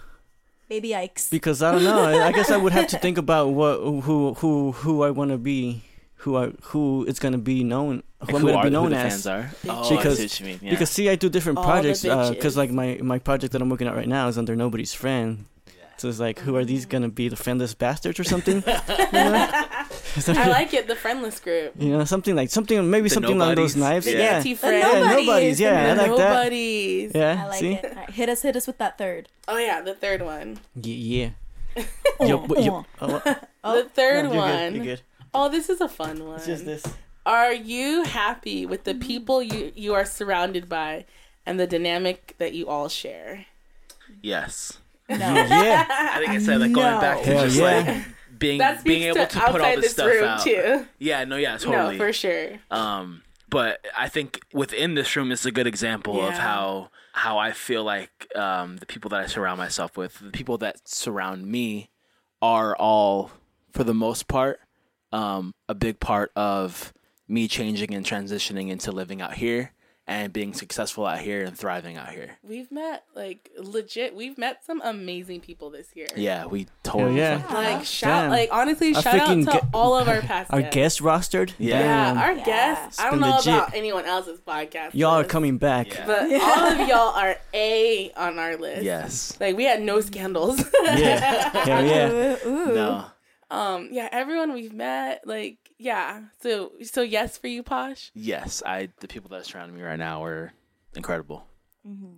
Baby Ikes. because I don't know. I I guess I would have to think about what who who who I want to be, who I who it's gonna be known, who Like, I'm gonna are be who known the as. fans are? Oh, Because- I see what you mean. Yeah. Because see, I do different All projects uh, because bitches. like my my project that I'm working at right now is under nobody's friend. So it's like, who are these gonna be? The friendless bastards or something? you, know? I like it. The friendless group. You know, something like something maybe The something along those knives. The Yeah, anti The friends. yeah, nobodies. nobodies. Yeah, I the like that. nobodies. Yeah, I like see, it. All right, hit us, hit us with that third. Oh yeah, the third one. yeah. yeah. Yo, but yo, oh, oh, oh, the third no, you're one. Good, you're good. Oh, this is a fun one. It's just this. Are you happy with the people you you are surrounded by and the dynamic that you all share? yes. No. Yeah. I think I said like going No. back to Hell just yeah. like being That being able to to put all this this stuff room out. too. Yeah, no, yeah, totally. No, for sure. Um, but I think within this room is a good example of how how I feel like um, the people that I surround myself with, the people that surround me, are all for the most part um, a big part of me changing and transitioning into living out here and being successful out here and thriving out here. We've met like legit. We've met some amazing people this year. Yeah, we totally. yeah. fucking- Like shout, Damn. like honestly, I shout out to get- all of our past Our guests. guest rostered. Yeah. Yeah, our Yeah. guests. I don't know legit. about anyone else's podcast. Y'all are coming back. Yeah. but all of y'all are a on our list. Yes. Like we had no scandals. Yeah. Hell yeah. Ooh, ooh. No. Um. Yeah. Everyone we've met. Like. Yeah. So. So yes for you, Posh. Yes. I. The people that surround me right now are incredible.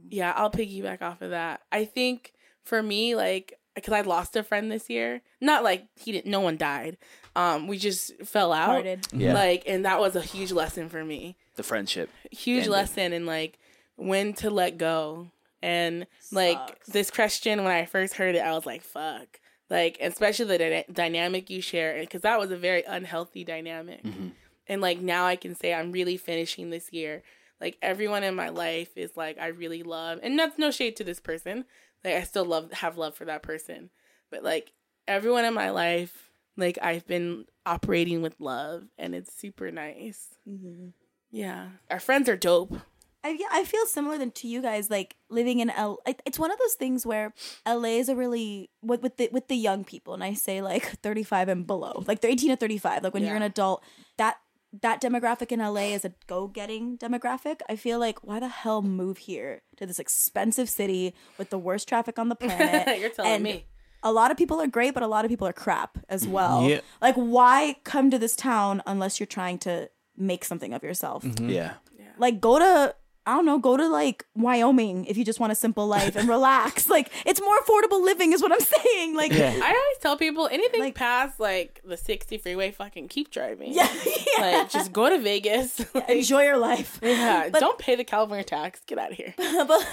Yeah. I'll piggyback off of that. I think for me, like, because I lost a friend this year. Not like he didn't. No one died. Um. We just fell out. Parted. Yeah. Like, and that was a huge lesson for me. The friendship. huge ended. lesson in like when to let go and like this question when i first heard it i was like fuck like especially the dyna- dynamic you share because that was a very unhealthy dynamic. Mm-hmm. And like now i can say i'm really finishing this year. Like everyone in my life is like i really love and that's no shade to this person. Like i still love have love for that person. But like everyone in my life like i've been operating with love and it's super nice. Mm-hmm. Yeah. Our friends are dope I, yeah, I feel similar than to you guys. Like living in L, it's one of those things where LA is a really with with the with the young people, and I say like thirty five and below, like they're eighteen to thirty five. Like when you're an adult, that that demographic in LA is a go getting demographic. I feel like why the hell move here to this expensive city with the worst traffic on the planet? You're telling and me. A lot of people are great, but a lot of people are crap as mm-hmm. well. Yeah. Like, why come to this town unless you're trying to make something of yourself? Mm-hmm. Yeah. like go to I don't know, go to like Wyoming if you just want a simple life and relax. Like it's more affordable living is what I'm saying. Like Yeah. I always tell people anything Like- past like the 60 freeway, fucking keep driving. yeah, yeah. Like just go to Vegas. Like, enjoy your life. yeah, But- don't pay the California tax. Get out of here. but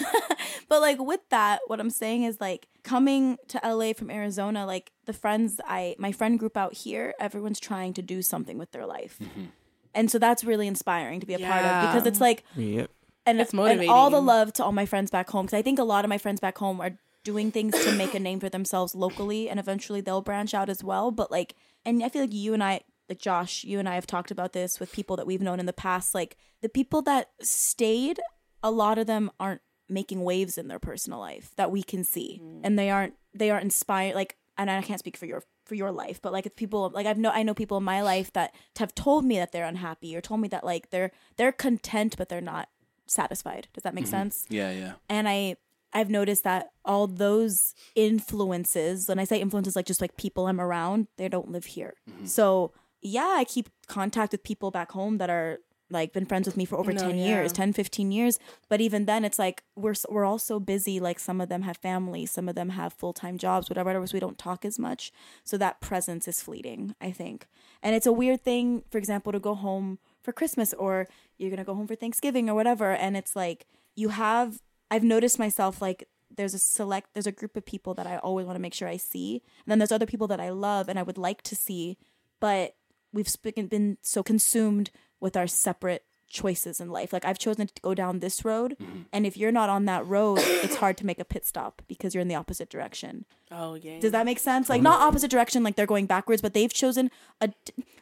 but like with that, what I'm saying is like coming to LA from Arizona, like the friends I my friend group out here, everyone's trying to do something with their life. Mm-hmm. And so that's really inspiring to be a part of because it's like Yep. And It's and all the love to all my friends back home because I think a lot of my friends back home are doing things to make a name for themselves locally and eventually they'll branch out as well but like and I feel like you and I like Josh you and I have talked about this with people that we've known in the past like the people that stayed a lot of them aren't making waves in their personal life that we can see. Mm. And they aren't they aren't inspired like and I can't speak for your for your life but like if people like I've know I know people in my life that have told me that they're unhappy or told me that like they're they're content but they're not satisfied. Does that make mm-hmm. sense? Yeah, yeah. and I I've noticed that all those influences, when I say influences, like just like people I'm around, they don't live here. Mm-hmm. So yeah, I keep contact with people back home that are like been friends with me for over No, 10 yeah. years 10 15 years. But even then it's like we're we're all so busy like some of them have families some of them have full-time jobs whatever whatever so we don't talk as much. So that presence is fleeting i think. And it's a weird thing for example to go home for christmas or you're gonna go home for thanksgiving or whatever. And it's like you have i've noticed myself like there's a select there's a group of people that i always want to make sure i see. And then there's other people that i love and i would like to see but we've been so consumed with our separate choices in life. Like I've chosen to go down this road, mm-hmm. and if you're not on that road, it's hard to make a pit stop because you're in the opposite direction. Oh yeah. Does that make sense? Like not opposite direction, like they're going backwards, but they've chosen a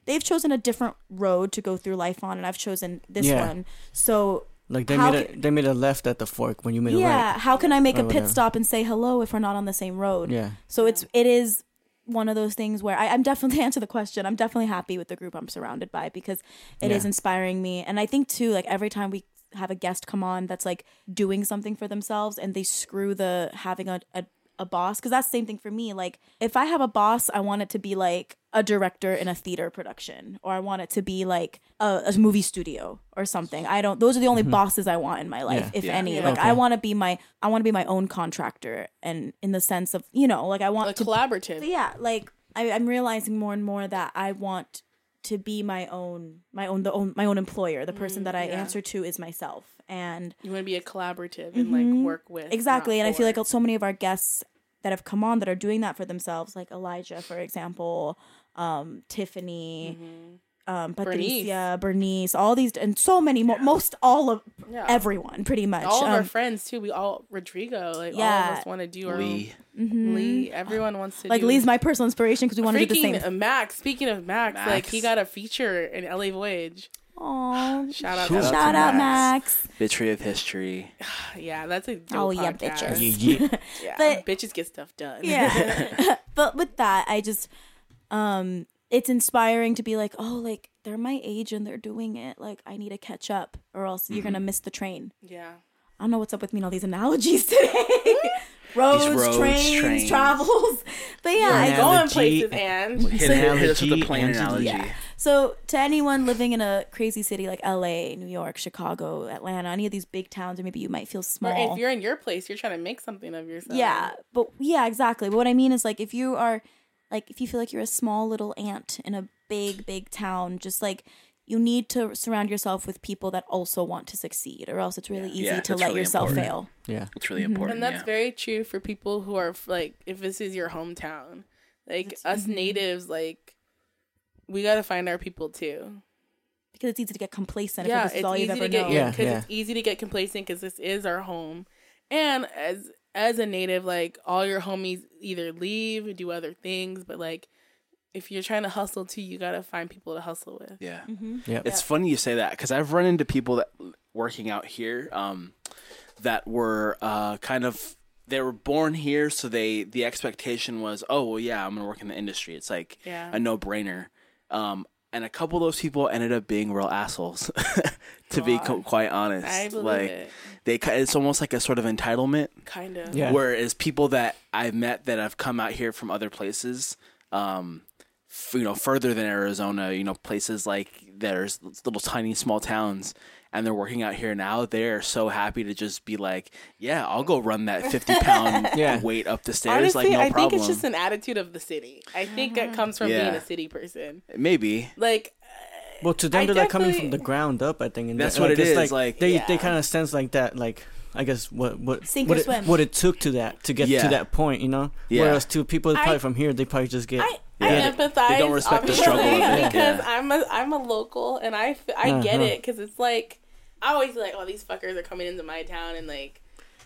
they've chosen a different road to go through life on, and I've chosen this Yeah. one. So Like they How made a can- they made a left at the fork when you made a yeah, how can I make Or a pit whatever. stop and say hello if we're not on the same road? Yeah. So it's it is one of those things where I, I'm definitely to answer the question. I'm definitely happy with the group I'm surrounded by because it is Yeah. inspiring me. And I think too, like every time we have a guest come on that's like doing something for themselves and they screw the having a, a a boss because that's the same thing for me like if i have a boss i want it to be like a director in a theater production or i want it to be like a, a movie studio or something i don't those are the only bosses i want in my life Mm-hmm. Yeah. if Yeah. any Yeah. like i want to be my i want to be my own contractor and in the sense of you know like i want a to collaborative. yeah like I, i'm realizing more and more that i want to be my own my own the own my own employer the person that i yeah. answer to is myself and You want to be a collaborative and like work with. Mm-hmm. exactly not and i feel like so many of our guests that have come on that are doing that for themselves like elijah for example um tiffany um patricia bernice. all these and so many more most all of Yeah. everyone pretty much all of our um, friends too. We all Rodrigo. Like all Yeah. of us want to do our Lee. own. Lee. Everyone wants to like do lee's my personal inspiration because we want to do the Freaking same Max. Speaking of Max, like he got a feature in LA Voyage. Aww. Shout out, Shout to shout out Max. max Victory of history. Yeah, that's a dope Oh, yeah, podcast. bitches. Yeah, yeah. Yeah, But- bitches get stuff done. yeah but with that i just um it's inspiring to be like oh like they're my age and they're doing it like i need to catch up or else you're gonna miss the train yeah. i don't know what's up with me and all these analogies today roads, roads, trains, trains. travels but yeah I, Yeah. Going Analogy. places and with the analogy. Yeah. so to anyone living in a crazy city like la new york chicago atlanta any of these big towns or maybe you might feel or small if you're in your place, you're trying to make something of yourself. Yeah, but yeah, exactly. But what I mean is like if you are like if you feel like you're a small little ant in a big big town, just like you need to surround yourself with people that also want to succeed or else it's really easy Yeah, to let really yourself important. fail. Yeah. It's really mm-hmm. important. And that's yeah. very true for people who are like, if this is your hometown, like us mm-hmm. natives, like we got to find our people too. Because it's easy to get complacent yeah, if this is it's all easy you've ever to get known. Yeah. because it's easy to get complacent because this is our home, and as as a native, like all your homies either leave, do other things, but like if you're trying to hustle too, you gotta find people to hustle with. Yeah. Yep. It's funny you say that because I've run into people that working out here um, that were uh, kind of they were born here, so they the expectation was, oh well, yeah, I'm gonna work in the industry. It's like Yeah. a no brainer. Um, and a couple of those people ended up being real assholes, to be co- quite honest. I believe like it. they, it's almost like a sort of entitlement. Kind of. Yeah. Whereas people that I've met that have come out here from other places, um, f- you know, further than Arizona, you know, places like there's little tiny small towns, and they're working out here now. They're so happy to just be like, yeah, I'll go run that fifty pound Yeah. weight up the stairs, Honestly, like no problem. I problem. think it's just an attitude of the city. I think it comes from Yeah. being a city person. Maybe. Like, Well, to them, I they're like coming from the ground up. I think and That's what like, it's Like, like- they they kind of sense like that. Like I guess what what Sink what or it, swim. what it took to that to get Yeah. to that point. You know. Yeah. Whereas to people I- probably from here, they probably just get. I I Yeah. empathize. They don't respect the obviously, struggle of it, because yeah. I'm a I'm a local and I f- I get Uh-huh. it because it's like I always feel like oh these fuckers are coming into my town and like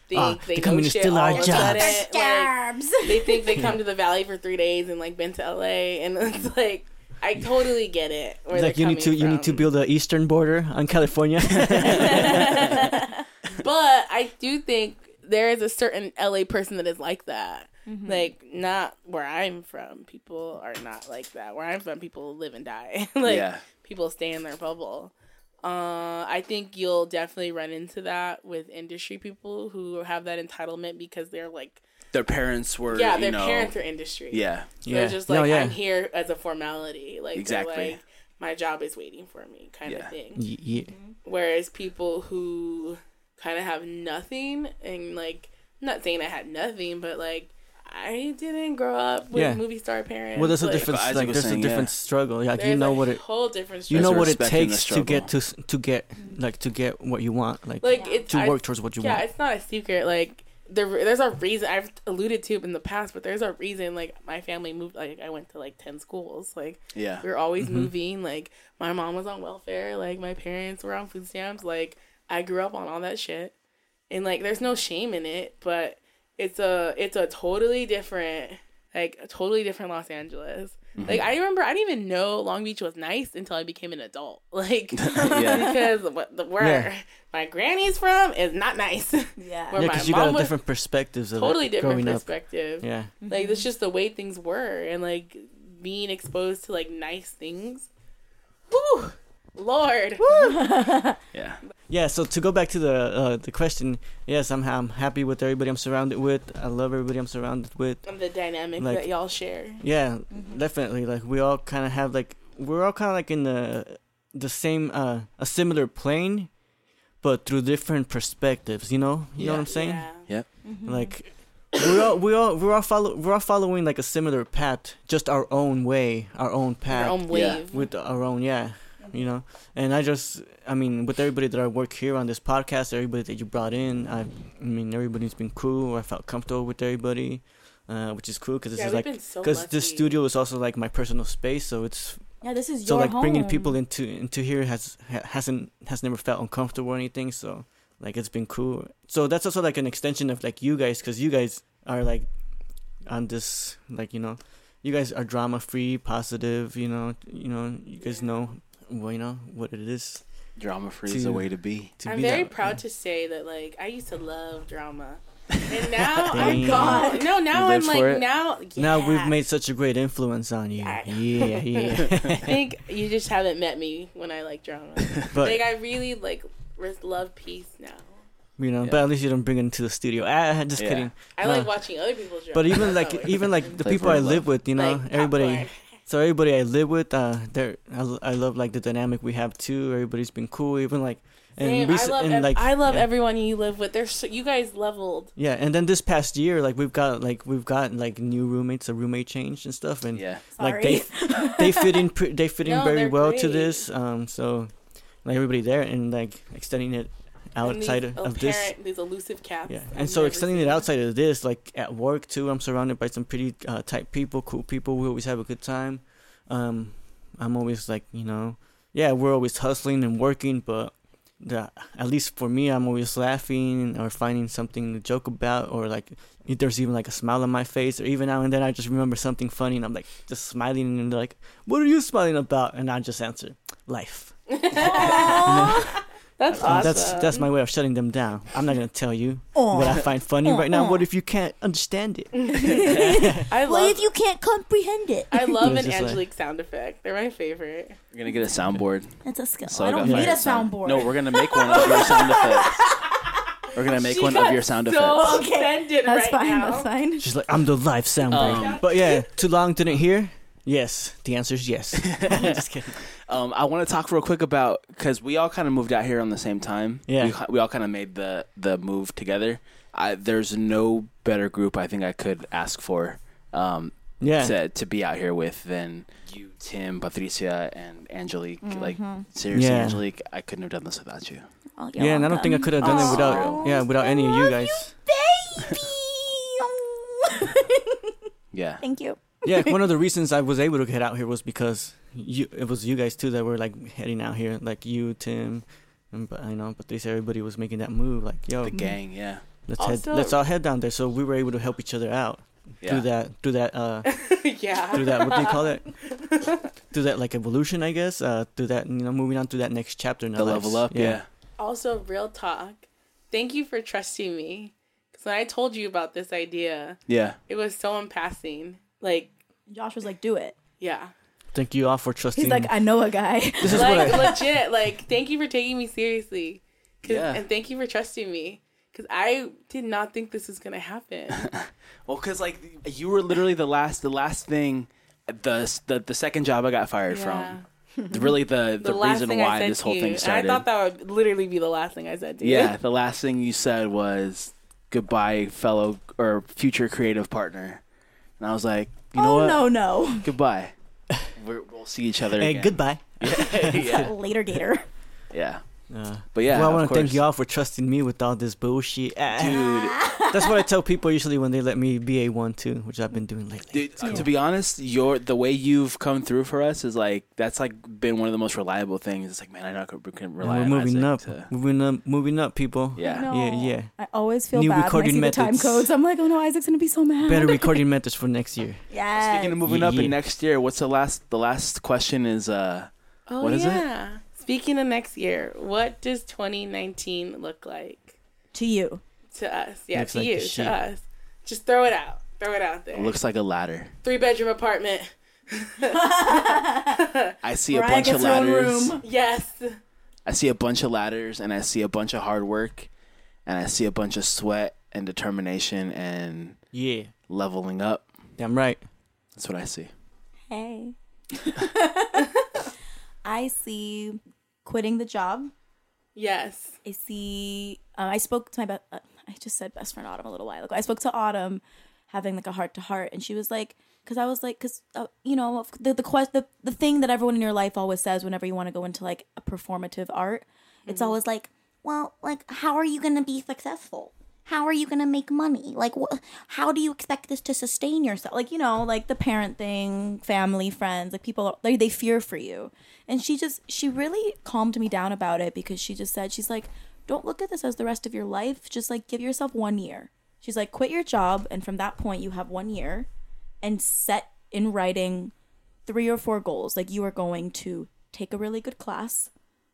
think Ah, they they're know coming to shit steal all our of jobs. sudden. Our Like, they think they come to the valley for three days and like been to LA and it's like I totally get it. Where like you need to coming you need to build the eastern border on California. But I I do think there is a certain LA person that is like that. Like not where I'm from. People are not like that. Where I'm from, people live and die. like Yeah. people stay in their bubble. Uh, I think you'll definitely run into that with industry people who have that entitlement because they're like, Their parents were. yeah, you their know, parents are industry. Yeah. Yeah. they're just No, like, yeah. I'm here as a formality. Like, Exactly. like, my job is waiting for me, kind Yeah. of thing. Y- yeah. Whereas people who kind of have nothing and like, I'm not saying I had nothing, but like, I didn't grow up with Yeah. movie star parents. Well, there's a like, different Isaac like there's saying, a different yeah. struggle. Like there's you know a what it whole different. you know what it takes to get to to get like to get what you want like, like it's to I- work towards what you yeah, want. Yeah, it's not a secret. Like there, there's a reason I've alluded to in the past, but there's a reason. Like my family moved. Like I went to like ten schools. Like Yeah. we were always Mm-hmm. moving. Like my mom was on welfare. Like my parents were on food stamps. Like I grew up on all that shit, and like there's no shame in it. But it's a it's a totally different like a totally different Los Angeles. Mm-hmm. Like I remember I didn't even know Long Beach was nice until I became an adult. Like Yeah. because what the where Yeah. my granny's from is not nice. Yeah. Where Yeah, because you got was different perspectives of totally it different growing up. perspective. Yeah, Like it's just the way things were and like being exposed to like nice things. Whew, Lord. Yeah. yeah. So to go back to the uh, the question, yes, I'm I'm happy with everybody I'm surrounded with. I love everybody I'm surrounded with. And the dynamic Like- that y'all share. Yeah, definitely. Like we all kind of have like we're all kind of like in the the same uh a similar plane, but through different perspectives. You know, you know what I'm saying? Yeah. Yep. Like we're all we all we're all follow we're all following like a similar path, just our own way, our own path Your own wave. with our own yeah. You know, and I just, I mean, with everybody that I work here on this podcast, everybody that you brought in, I, I mean, everybody's been cool. I felt comfortable with everybody, uh, which is cool because this Yeah, is like been so because this studio is also like my personal space so it's Yeah, this is so like bringing people into into here has ha- hasn't has never felt uncomfortable or anything so like it's been cool. So that's also like an extension of like you guys because you guys are like on this like you know you guys are drama free positive you know you know you guys know well you know what it is Drama free is the way to be. to I'm be very that- proud to say that like I used to love drama. And now I'm Dang. God. No, now I'm like it? now now we've made such a great influence on you Yeah. yeah yeah I think you just haven't met me when I like drama. but like I really like love peace now. you know Yeah. but at least you don't bring it into the studio ah just Yeah. kidding I No. like watching other people's drama. But even like even like the Like people I live love. with, you know, like everybody. Popcorn. So everybody I live with, uh, they're I, l- I love like the dynamic we have too. Everybody's been cool, even like and Same. recent I love and like I love yeah. everyone you live with. They're so, you guys leveled. Yeah, and then this past year, like we've got like we've got like new roommates, a roommate change and stuff, and Yeah. like they they fit in pre- they fit in No, very they're well to this. Um, so like everybody there and like extending it outside these of this. these elusive cats. Yeah, I've and so extending it outside of this, like at work too, I'm surrounded by some pretty uh, tight people, cool people. We always have a good time. Um, I'm always like, you know, yeah, we're always hustling and working, but the, at least for me, I'm always laughing or finding something to joke about, or like if there's even like a smile on my face, or even now and then I just remember something funny and I'm like just smiling and they're like, "What are you smiling about?" And I just answer, "Life." That's And awesome. That's that's my way of shutting them down. I'm not gonna tell you what I find funny right now. What if you can't understand it? I Well, love. if you can't comprehend it, I love It's an just like- Angelique sound effect. They're my favorite. We're gonna get a soundboard. it's a skill. So I I don't got need a fired sound. soundboard. No, we're gonna make one of your sound effects. We're gonna make She one of your sound so effects. offended that's right fine. now. That's fine. She's like, I'm the live soundboard. Um, but yeah, too long didn't hear. Yes, the answer is yes. Just kidding. Um, I want to talk real quick about because we all kind of moved out here on the same time. Yeah. we, we all kind of made the the move together. I, there's no better group I think I could ask for um, Yeah, to to be out here with than you, Tim, Patricia, and Angelique. Like seriously, Yeah. Angelique, I couldn't have done this without you. Oh, you're yeah, and I don't think I could have done it without Aw. yeah without any of you guys. Baby. Yeah, Thank you. Yeah, one of the reasons I was able to get out here was because you it was you guys too that were like heading out here, like you, Tim, and but I know Patricia. Everybody was making that move. Like, yo, the gang. Yeah, let's Also- head, let's all head down there. So we were able to help each other out yeah. through that through that uh yeah. through that what do you call it through that like evolution i guess uh through that you know moving on to that next chapter in The our level lives. up. Yeah. Also, real talk. thank you for trusting me. Because when I told you about this idea, Yeah. it was so in passing. Like, Josh was like, "Do it." yeah. Thank you all for trusting. Me. He's like, "I know a guy." this is what like I. legit like thank you for taking me seriously 'Cause- Yeah. and thank you for trusting me because i did not think this was gonna happen Well, because like you were literally the last, the last thing, the the, the second job I got fired Yeah. from. Really, the the, the last reason thing I why said this to whole you, thing and started. i thought that would literally be the last thing i said to you yeah, the last thing you said was goodbye, fellow or future creative partner, and I was like, you know oh what? no, no. Goodbye. We're, we'll see each other Hey, again. goodbye. yeah, Later, Gator. yeah. Uh, But yeah, well, I want to thank y'all for trusting me with all this bullshit. Dude. That's what I tell people usually when they let me be a one too, which I've been doing lately. Dude, uh, to be honest, your the way you've come through for us is like that's like been one of the most reliable things. It's like man, I know I can, can And we're on moving Isaac up, to- moving up, moving up, people. yeah, No. Yeah, yeah. I always feel New bad when I recording see the time methods. codes. I'm like, oh no, Isaac's gonna be so mad. Better recording methods for next year. Yeah. Speaking of moving up Yeah. in next year, what's the last? The last question is uh, oh What is it? Yeah speaking of next year what does 2019 look like to you. to us yeah Looks to like you the to us just throw it out throw it out there it looks like a ladder. three bedroom apartment I see a Mariah bunch of gets her own ladders. room. yes I see a bunch of ladders, and I see a bunch of hard work, and I see a bunch of sweat and determination and Yeah, leveling up. damn right. That's what I see. Hey. I see quitting the job. yes I see. Uh, I spoke to my. Be- uh, I just said best friend Autumn a little while ago. I spoke to Autumn, having like a heart to heart, and she was like, because I was like, because uh, you know the the quest the the thing that everyone in your life always says whenever you want to go into like a performative art, it's always like, well, like, how are you going to be successful? How are you going to make money? Like, wh- how do you expect this to sustain yourself? like you know like the parent thing, family, friends, like people they they fear for you, and she just she really calmed me down about it because she just said she's like, don't look at this as the rest of your life. Just like give yourself one year. She's like, quit your job, and from that point you have one year, and set in writing three or four goals. Like you are going to take a really good class,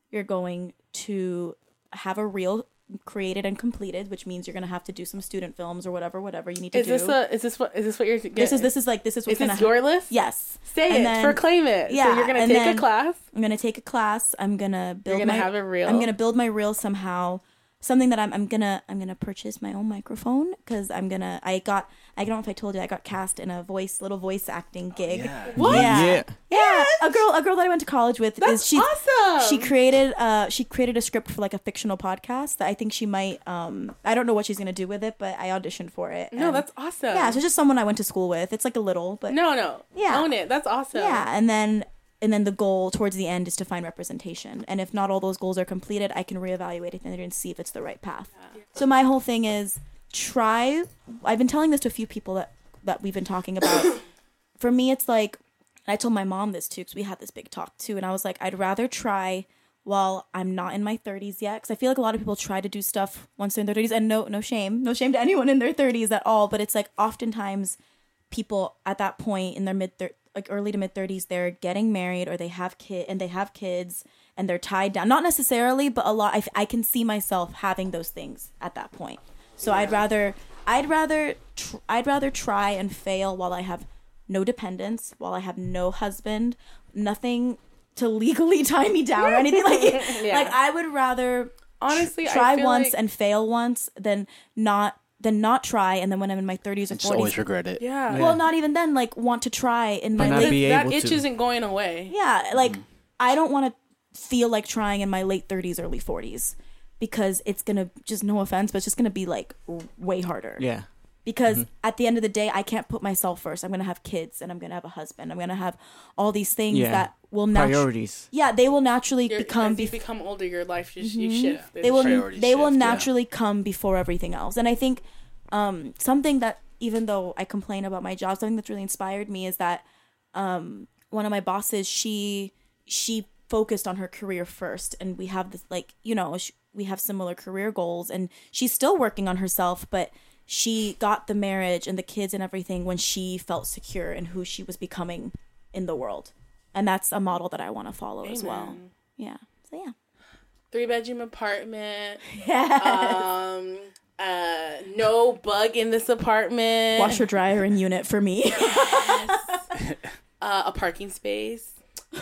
you're going to have a reel created and completed, which means you're gonna have to do some student films or whatever, whatever you need to is do. this a is this what is this what you're this is this is like this is what's is gonna this your list Yes. say And it then- proclaim it Yeah, so you're gonna take a class I'm gonna take a class. I'm gonna build. You're gonna my, have a reel. I'm gonna build my reel somehow. Something that I'm. I'm gonna. I'm gonna purchase my own microphone because I'm gonna. I got. I don't know if I told you. I got cast in a voice, little voice acting gig. yeah. What? Yeah. Yeah. Yeah. A girl. A girl that I went to college with That's is she. awesome. She created. Uh. She created a script for like a fictional podcast that I think she might. Um. I don't know what she's gonna do with it, but I auditioned for it. no and- that's awesome Yeah. So just someone I went to school with. It's like a little, but no no Yeah. own it that's awesome yeah, and then and then the goal towards the end is to find representation. And if not all those goals are completed, I can reevaluate it and see if it's the right path. So my whole thing is try I've been telling this to a few people that that we've been talking about. For me it's like I told my mom this too cuz we had this big talk too and I was like I'd rather try while I'm not in my 30s yet cuz I feel like a lot of people try to do stuff once they're in their 30s and no no shame, no shame to anyone in their 30s at all, but it's like oftentimes people at that point in their mid like early to mid 30s they're getting married or they have kid and they have kids and they're tied down not necessarily but a lot I, I can see myself having those things at that point so i'd rather i'd rather tr- i'd rather try and fail while i have no dependents while i have no husband nothing to legally tie me down or anything like Yeah. like i would rather honestly try I once like, and fail once than not than not try and then when i'm in my 30s or Just 40s always regret it. yeah, well, not even then. Like, want to try in my Might not late. be that able itch to. isn't going away Yeah, like mm-hmm. I don't want to feel like trying in my late thirties, early forties, because it's gonna just no offense, but it's just gonna be like w- way harder. Yeah. Because at the end of the day, I can't put myself first. I'm gonna have kids, and I'm gonna have a husband. I'm gonna have all these things Yeah. that will naturally. Priorities. Yeah, they will naturally You're, become. as you bef- become older your life just you shift they will priorities they will shift, yeah. naturally come before everything else and i think um something that even though i complain about my job something that's really inspired me is that um one of my bosses she she focused on her career first and we have this like you know sh- we have similar career goals and she's still working on herself but she got the marriage and the kids and everything when she felt secure in who she was becoming in the world and that's a model that i want to follow as well yeah so yeah three bedroom apartment. Yes. Um, uh, no bug in this apartment. Washer dryer and unit for me. uh, a parking space. Um,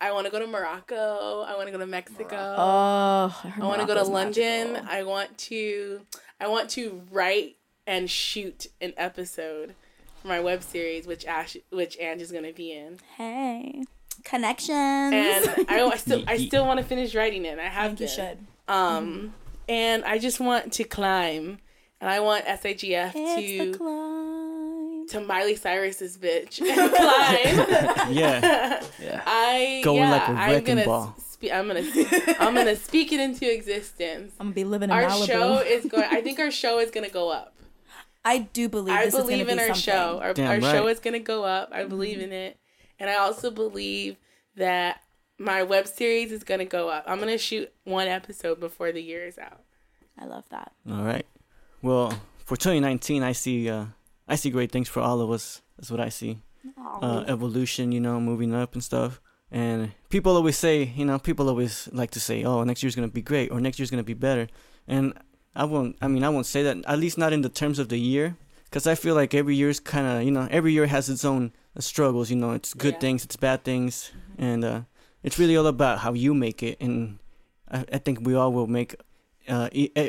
I want to go to Morocco. I want to go to Mexico. oh, I want to go to London. I want to. I want to write and shoot an episode for my web series, which Ash, which Ange is gonna be in. Hey, connections. And I, I still, I still want to finish writing it. I have think you should. Um, and I just want to climb, and I want SAGF It's the to climb. to Miley Cyrus's bitch and climb. Yeah. Yeah. I Going yeah, like a I'm wrecking gonna ball. Spe- I'm gonna I'm gonna speak it into existence. I'm gonna be living in Our Malibu. show is going. I think our show is gonna go up. I do believe I this believe is in be our something. show. Our, Damn our right. show is gonna go up. I believe in it, and I also believe that my web series is gonna go up. I'm gonna shoot one episode before the year is out. I love that. All right. Well, for 2019, I see uh, I see great things for all of us. That's what I see. Uh, evolution, you know, moving up and stuff. And people always say, you know, people always like to say, "Oh, next year's gonna be great," or "Next year's gonna be better." And I won't. I mean, I won't say that. At least not in the terms of the year, because I feel like every year's kind of, you know, every year has its own uh, struggles. You know, it's good Yeah. things, it's bad things, and uh, it's really all about how you make it. And I, I think we all will make uh,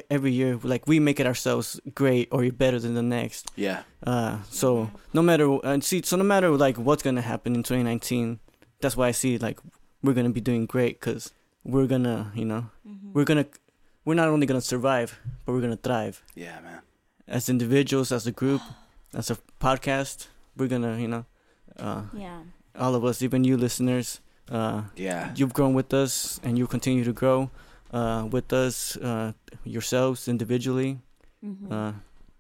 every year, like we make it ourselves great or better than the next. Yeah. Uh, so no matter and see, so no matter like what's gonna happen in 2019, that's why I see like we're gonna be doing great because we're gonna, you know, Mm-hmm. we're gonna, we're not only gonna survive, but we're gonna thrive Yeah, man. as individuals, as a group, as a podcast. We're gonna, you know, uh, Yeah. all of us, even you listeners, uh, Yeah. you've grown with us and you continue to grow uh, with us uh, yourselves individually. Mhm. Uh,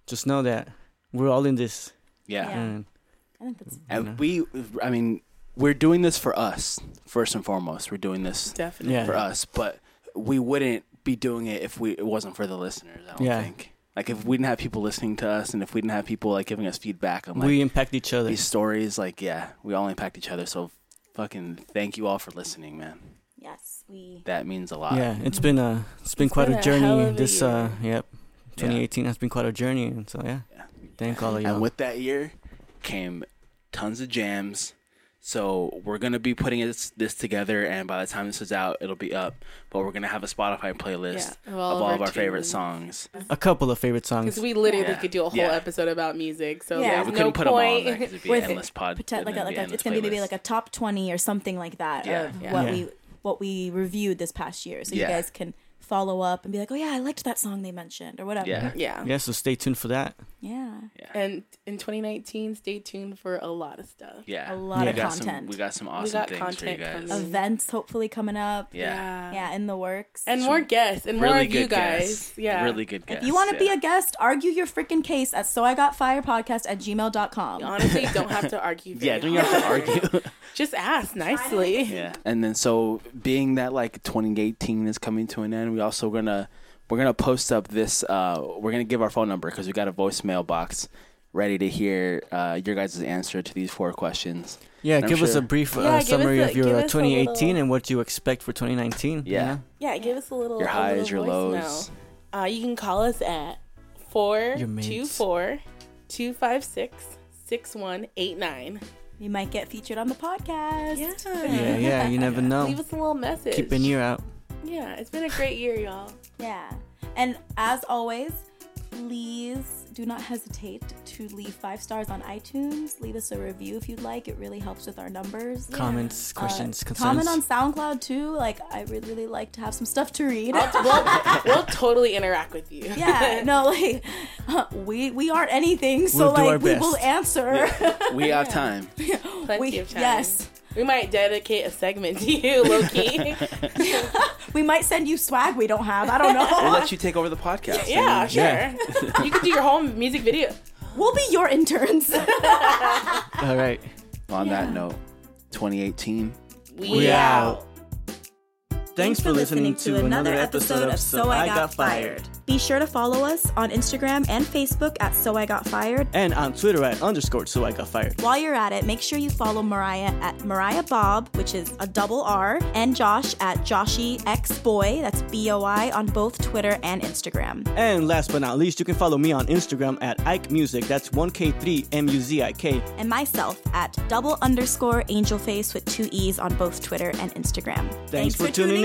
just know that we're all in this. Yeah. Yeah. And I think that's And Yeah. we, I mean, we're doing this for us first and foremost. We're doing this Definitely. Yeah. for us, but we wouldn't be doing it if we it wasn't for the listeners. I don't Yeah. think. Like if we didn't have people listening to us, and if we didn't have people like giving us feedback on like we impact each other. these stories, like yeah, we all impact each other. So fucking thank you all for listening, man. yes. We That means a lot. Yeah, it's been a it's been It's quite been a a journey. hell of a this uh, yep, Yeah. 2018 has been quite a journey, and so yeah, Yeah. thank all of y'all. And with that year came tons of jams. So we're gonna be putting this, this together, and by the time this is out, it'll be up. But we're gonna have a Spotify playlist Yeah, of all, of our, favorite songs. a couple of favorite songs. Because we literally Yeah. could do a whole Yeah. episode about music. So Yeah, Yeah, there's we no couldn't put them all in point. it'd be With an endless pod. pretend like a, like a, endless it's gonna be maybe like a top 20 or something like that Yeah. of Yeah. what Yeah. we what we reviewed this past year. So Yeah. you guys can follow up and be like, oh yeah, I liked that song they mentioned or whatever. Yeah. Yeah. yeah, so stay tuned for that. Yeah. yeah. And in 2019, stay tuned for a lot of stuff. yeah, A lot Yeah. we of got some content. we got some awesome we got things for you content guys. Events hopefully coming up. Yeah. Yeah, in the works. And more guests and more really of you good guys. guests. Yeah. really good guests. if you want to be a guest, argue your freaking case at so I got fire podcast at gmail.com. Honestly, you don't have to argue. yeah, don't you have to argue? Just ask nicely. yeah, and then so being that like 2018 is coming to an end, we also gonna we're gonna post up this. Uh, we're gonna give our phone number because we got a voicemail box ready to hear uh, your guys' answer to these four questions. Yeah, I'm give us a brief uh, Yeah, summary a- of your uh, 2018 little- and what you expect for 2019. you Yeah. Yeah, give us a little. Your a highs, your lows. Uh, you can call us at four Your mates. two four two five six six one eight nine. You might get featured on the podcast. Yeah, yeah, you never know. Leave us a little message. Keep an ear out. Yeah, it's been a great year, y'all. Yeah. And as always, please do not hesitate to leave five stars on iTunes. Leave us a review if you'd like. It really helps with our numbers. Comments, Uh, questions, concerns. comment on SoundCloud too. Like I really, really like to have some stuff to read. we'll, we'll totally interact with you. yeah, no, like we we aren't anything, so We'll do our like we best. will answer. We have time. Plenty we of time. yes, We might dedicate a segment to you, Loki. we might send you swag we don't have. I don't know. We'll let you take over the podcast. yeah, I mean, sure. Yeah. you could do your home music video. we'll be your interns. All right. On Yeah. that note, 2018. We, We out. out. Thanks for listening to another episode of So I Got Fired. Be sure to follow us on Instagram and Facebook at So I Got Fired. And on Twitter at underscore so I got fired. While you're at it, make sure you follow Mariah at Mariah Bob, which is a double R, and Josh at Joshy X Boy, that's B O I, on both Twitter and Instagram. And last but not least, you can follow me on Instagram at Ike Music. That's 1K3 M U Z I K. And myself at double underscore angel face with two E's on both Twitter and Instagram. Thanks for tuning in.